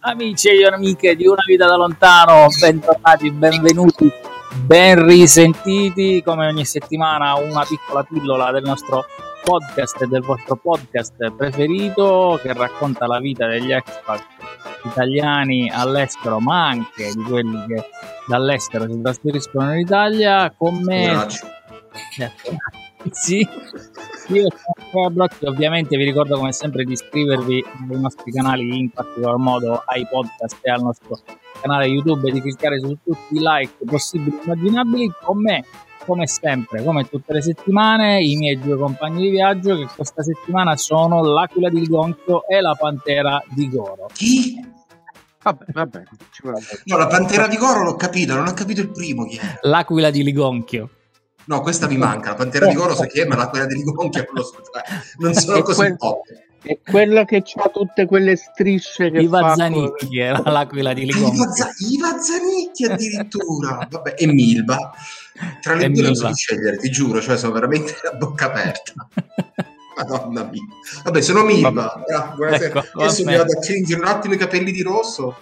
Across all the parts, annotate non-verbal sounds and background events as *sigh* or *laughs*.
Amici e amiche di Una Vita da Lontano, bentrovati, benvenuti, ben risentiti come ogni settimana una piccola pillola del nostro podcast e del vostro podcast preferito che racconta la vita degli expat italiani all'estero ma anche di quelli che dall'estero si trasferiscono in Italia con me Grazie. sì io sono Blocchi, ovviamente vi ricordo come sempre di iscrivervi ai nostri canali, in particolar modo ai podcast e al nostro canale YouTube e di cliccare su tutti i like possibili e immaginabili con me, come sempre, come tutte le settimane, i miei due compagni di viaggio che questa settimana sono l'Aquila di Gonchio e la Pantera di Goro. Chi? Vabbè, vabbè. ci vuole- No, la Pantera di Goro l'ho capito, non ho capito il primo chi è. L'Aquila di Ligonchio. No, questa mi manca. La Pantera di Goro so chi è, ma la quella di Ligonchia non lo so. Cioè, Non sono così quel- pop. È quella che ha tutte quelle strisce che Iva fa... Zanicchi era l'Aquila di Iva, Ligonchio. Z- Iva Zanicchi addirittura. Vabbè, e Milba. Tra le E due non so scegliere, ti giuro, cioè sono veramente a bocca aperta. Madonna mia. Vabbè, sono Milba. Ah, buonasera. Ecco, Adesso mi vado a tingere un attimo i capelli di rosso.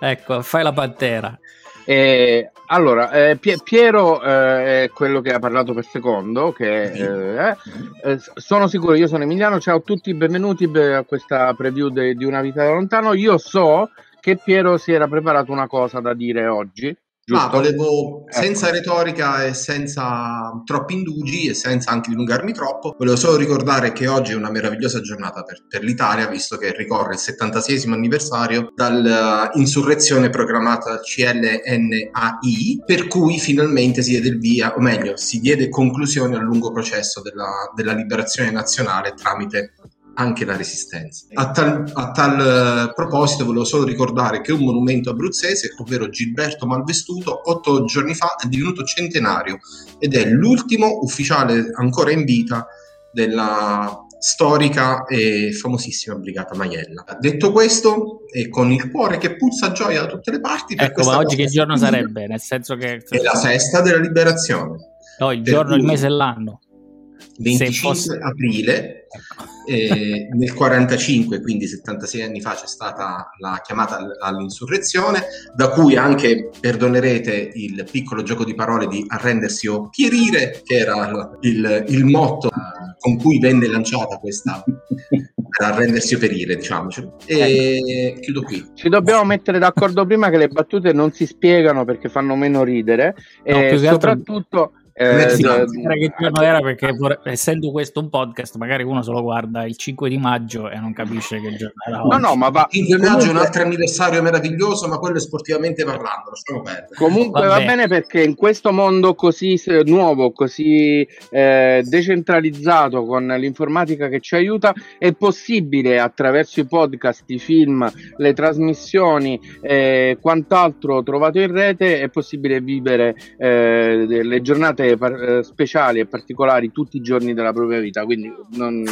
Ecco, fai la Pantera. Eh, allora, eh, Pie- Piero eh, è quello che ha parlato per secondo, che eh, eh, sono sicuro, io sono Emiliano, ciao a tutti, benvenuti a questa preview de- di Una vita da lontano. Io so che Piero si era preparato una cosa da dire oggi, Ma giusto? volevo, Ecco. senza retorica e senza troppi indugi e senza anche dilungarmi troppo, volevo solo ricordare che oggi è una meravigliosa giornata per, per l'Italia, visto che ricorre il 76 anniversario dall'insurrezione programmata dal CLNAI, per cui finalmente si diede il via, o meglio, si diede conclusione al lungo processo della, della liberazione nazionale tramite anche la resistenza. A tal, a tal, eh, proposito volevo solo ricordare che un monumento abruzzese, ovvero Gilberto Malvestuto, otto giorni fa è divenuto centenario ed è l'ultimo ufficiale ancora in vita della storica e famosissima Brigata Maiella. Detto questo, e con il cuore che puzza gioia da tutte le parti, Ecco, ma oggi che giorno sarebbe? Nel senso che... È la festa della liberazione. No, il per giorno, il mese e l'anno. 25 fosse- aprile eh, nel 45, quindi 76 anni fa, c'è stata la chiamata all- all'insurrezione, da cui anche perdonerete il piccolo gioco di parole di arrendersi o pierire, che era il, il motto eh, con cui venne lanciata questa *laughs* per arrendersi o perire, diciamoci. E chiudo qui. Ci dobbiamo mettere d'accordo prima che le battute non si spiegano perché fanno meno ridere No, e soprattutto eh, Mezzi d- anzi. Guarda che giorno era perché essendo questo un podcast magari uno se lo guarda il 5 di maggio e non capisce che giorno era no oggi. no ma va 5 maggio è un altro anniversario meraviglioso, ma quello è sportivamente parlando. Comunque va bene perché in questo mondo così nuovo, così eh, decentralizzato con l'informatica che ci aiuta, è possibile attraverso i podcast, i film, le trasmissioni e quant'altro trovato in rete, è possibile vivere eh, le giornate par- eh, speciali e particolari tutti i giorni della propria vita. Quindi non-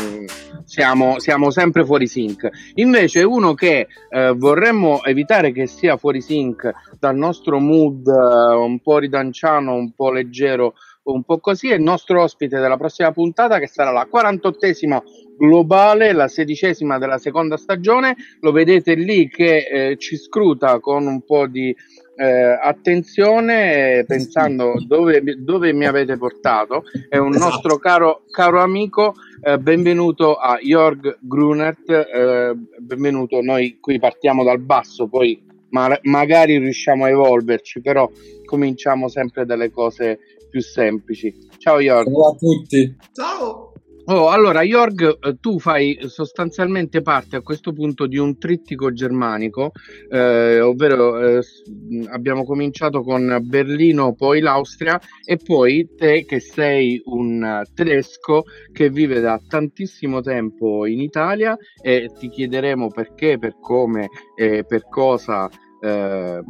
siamo, siamo sempre fuori sync. Invece uno che eh, vorremmo evitare che sia fuori sync dal nostro mood eh, un po' ridanciano, un po' leggero, un po' così, è il nostro ospite della prossima puntata che sarà la 48esima globale, la sedicesima della seconda stagione. Lo vedete lì che eh, ci scruta con un po' di eh, attenzione, eh, pensando dove, dove mi avete portato. È un Esatto. nostro caro, caro amico. Eh, benvenuto a Jörg Grunert, eh, benvenuto. Noi qui partiamo dal basso, poi ma- magari riusciamo a evolverci, però cominciamo sempre dalle cose più semplici. Ciao Jörg. Ciao a tutti. Ciao! Oh, allora, Jorg, eh, tu fai sostanzialmente parte a questo punto di un trittico germanico, eh, ovvero eh, abbiamo cominciato con Berlino, poi l'Austria e poi te che sei un eh, tedesco che vive da tantissimo tempo in Italia e ti chiederemo perché, per come e per cosa eh,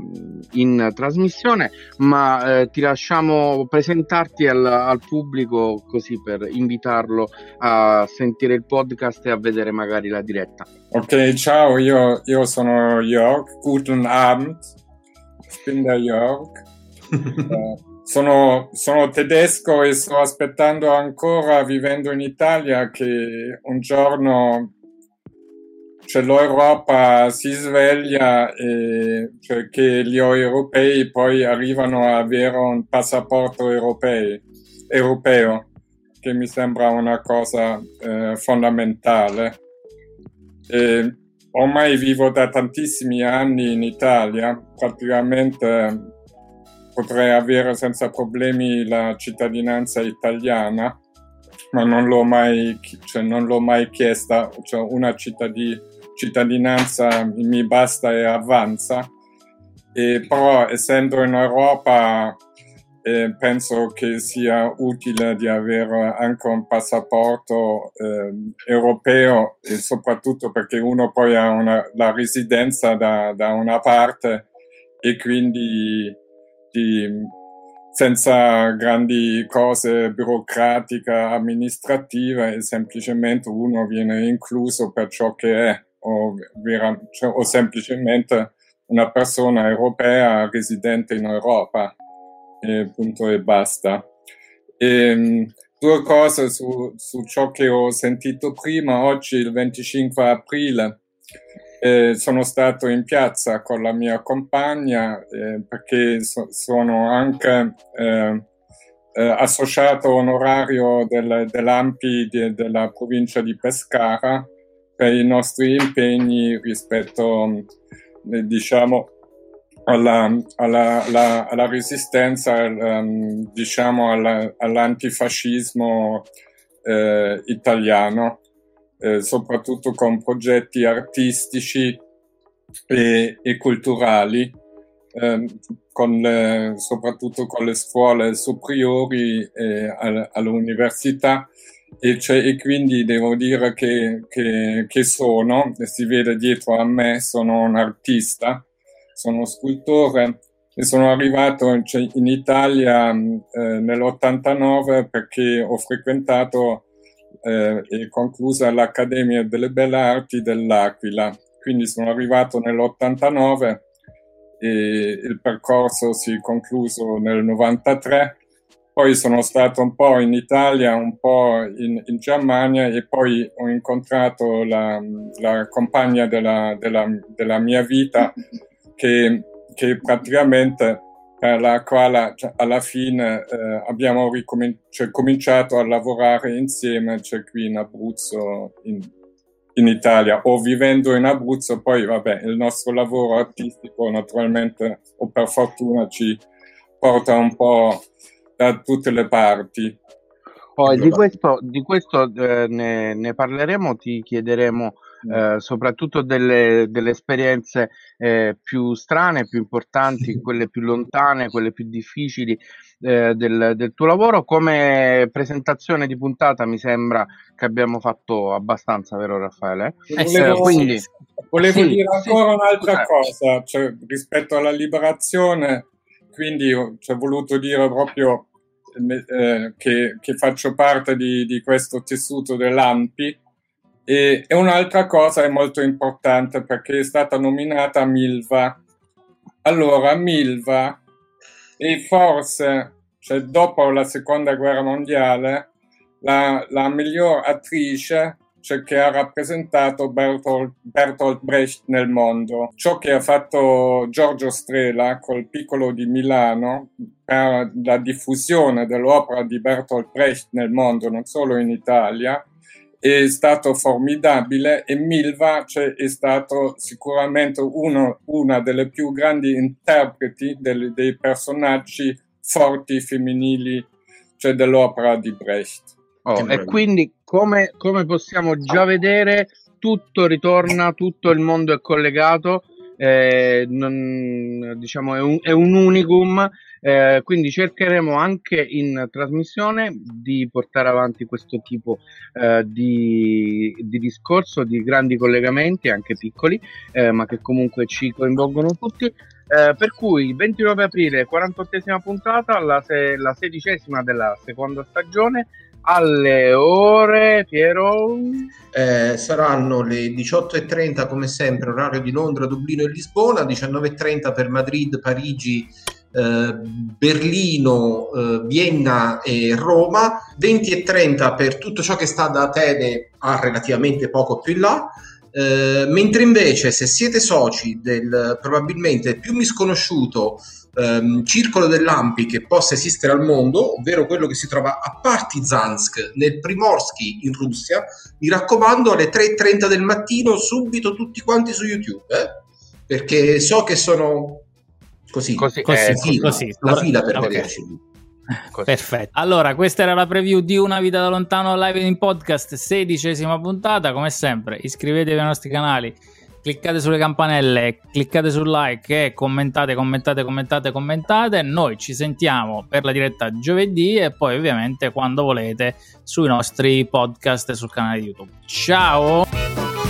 in trasmissione, ma eh, ti lasciamo presentarti al, al pubblico così per invitarlo a sentire il podcast e a vedere magari la diretta. Ok, ciao, io, io sono Jörg. Guten Abend. Ich bin der Jörg. *laughs* Eh, sono, sono tedesco e sto aspettando ancora, vivendo in Italia, che un giorno cioè l'Europa si sveglia e cioè che gli europei poi arrivano a avere un passaporto europeo, europeo che mi sembra una cosa eh, fondamentale. E ormai vivo da tantissimi anni in Italia, praticamente potrei avere senza problemi la cittadinanza italiana, ma non l'ho mai, cioè, non l'ho mai chiesta, cioè una cittadinanza cittadinanza mi basta e avanza. E però essendo in Europa eh, penso che sia utile di avere anche un passaporto eh, europeo e soprattutto perché uno poi ha una, la residenza da, da, una parte e quindi di, senza grandi cose burocratiche, amministrative semplicemente uno viene incluso per ciò che è o, vera, cioè, o semplicemente una persona europea residente in Europa, e punto e basta. E, ehm, due cose su, su, ciò che ho sentito prima. Oggi, il 25 aprile, eh, sono stato in piazza con la mia compagna eh, perché so, sono anche eh, eh associato onorario del, dell'AMPI di, della provincia di Pescara per i nostri impegni rispetto, diciamo, alla, alla, alla, alla resistenza, um, diciamo, alla, all'antifascismo eh, italiano, eh, soprattutto con progetti artistici e, e culturali, eh, con le, soprattutto con le scuole superiori e all'università e, cioè, e, quindi devo dire che, che, che, sono, si vede dietro a me, sono un artista, sono scultore e sono arrivato cioè, in Italia eh, nell'89 perché ho frequentato eh, e conclusa l'Accademia delle Belle Arti dell'Aquila. Quindi sono arrivato nell'89 e il percorso si è concluso nel 93 poi sono stato un po' in Italia, un po' in, in Germania e poi ho incontrato la, la compagna della, della, della, mia vita *laughs* che, che praticamente per la quale cioè, alla fine eh, abbiamo ricomin- cioè, cominciato a lavorare insieme cioè, qui in Abruzzo, in, in, Italia. O vivendo in Abruzzo, poi vabbè il nostro lavoro artistico naturalmente o per fortuna ci porta un po' da tutte le parti. Poi di questo, di questo eh, ne, ne, parleremo, ti chiederemo mm. eh, soprattutto delle, delle esperienze eh, più strane, più importanti, *laughs* quelle più lontane, quelle più difficili eh, del, del, tuo lavoro. Come presentazione di puntata mi sembra che abbiamo fatto abbastanza, vero Raffaele? Eh, volevo, quindi, volevo sì, dire ancora sì, un'altra cosa, cioè, rispetto alla liberazione, quindi ho cioè, voluto dire proprio eh, che, che, faccio parte di, di questo tessuto dell'AMPI. E, e, un'altra cosa è molto importante perché è stata nominata Milva. Allora, Milva è forse, cioè dopo la seconda guerra mondiale, la, la miglior attrice cioè che ha rappresentato Bertolt, Bertolt, Brecht nel mondo. Ciò che ha fatto Giorgio Strela col Piccolo di Milano per la diffusione dell'opera di Bertolt Brecht nel mondo, non solo in Italia, è stato formidabile e Milva cioè, è stato sicuramente uno, una delle più grandi interpreti del, dei personaggi forti femminili cioè dell'opera di Brecht. Oh, e quindi come, come, possiamo già vedere tutto ritorna, tutto il mondo è collegato, eh, non, diciamo è un, è un unicum, eh, quindi cercheremo anche in trasmissione di portare avanti questo tipo eh, di, di, discorso, di grandi collegamenti, anche piccoli, eh, ma che comunque ci coinvolgono tutti. Eh, per cui 29 aprile, 48esima puntata, la, se, la sedicesima della seconda stagione alle ore Piero? Eh, saranno le 18.30 come sempre orario di Londra, Dublino e Lisbona 19.30 per Madrid, Parigi eh, Berlino, eh, Vienna e Roma 20.30 per tutto ciò che sta da Atene a relativamente poco più in là Eh, mentre invece se siete soci del probabilmente più misconosciuto ehm, circolo dell'Ampi che possa esistere al mondo, ovvero quello che si trova a Partizansk nel Primorsky in Russia, mi raccomando alle 3.30 del mattino subito tutti quanti su YouTube, eh? perché so che sono così, Così, Così, eh, così, così. la fila per Ok. vederci. Così. Perfetto. Allora, questa era la preview di Una vita da lontano live in podcast, sedicesima puntata. Come sempre, iscrivetevi ai nostri canali, cliccate sulle campanelle, cliccate sul like e commentate, commentate, commentate, commentate. Noi ci sentiamo per la diretta giovedì e poi ovviamente quando volete sui nostri podcast e sul canale YouTube. Ciao!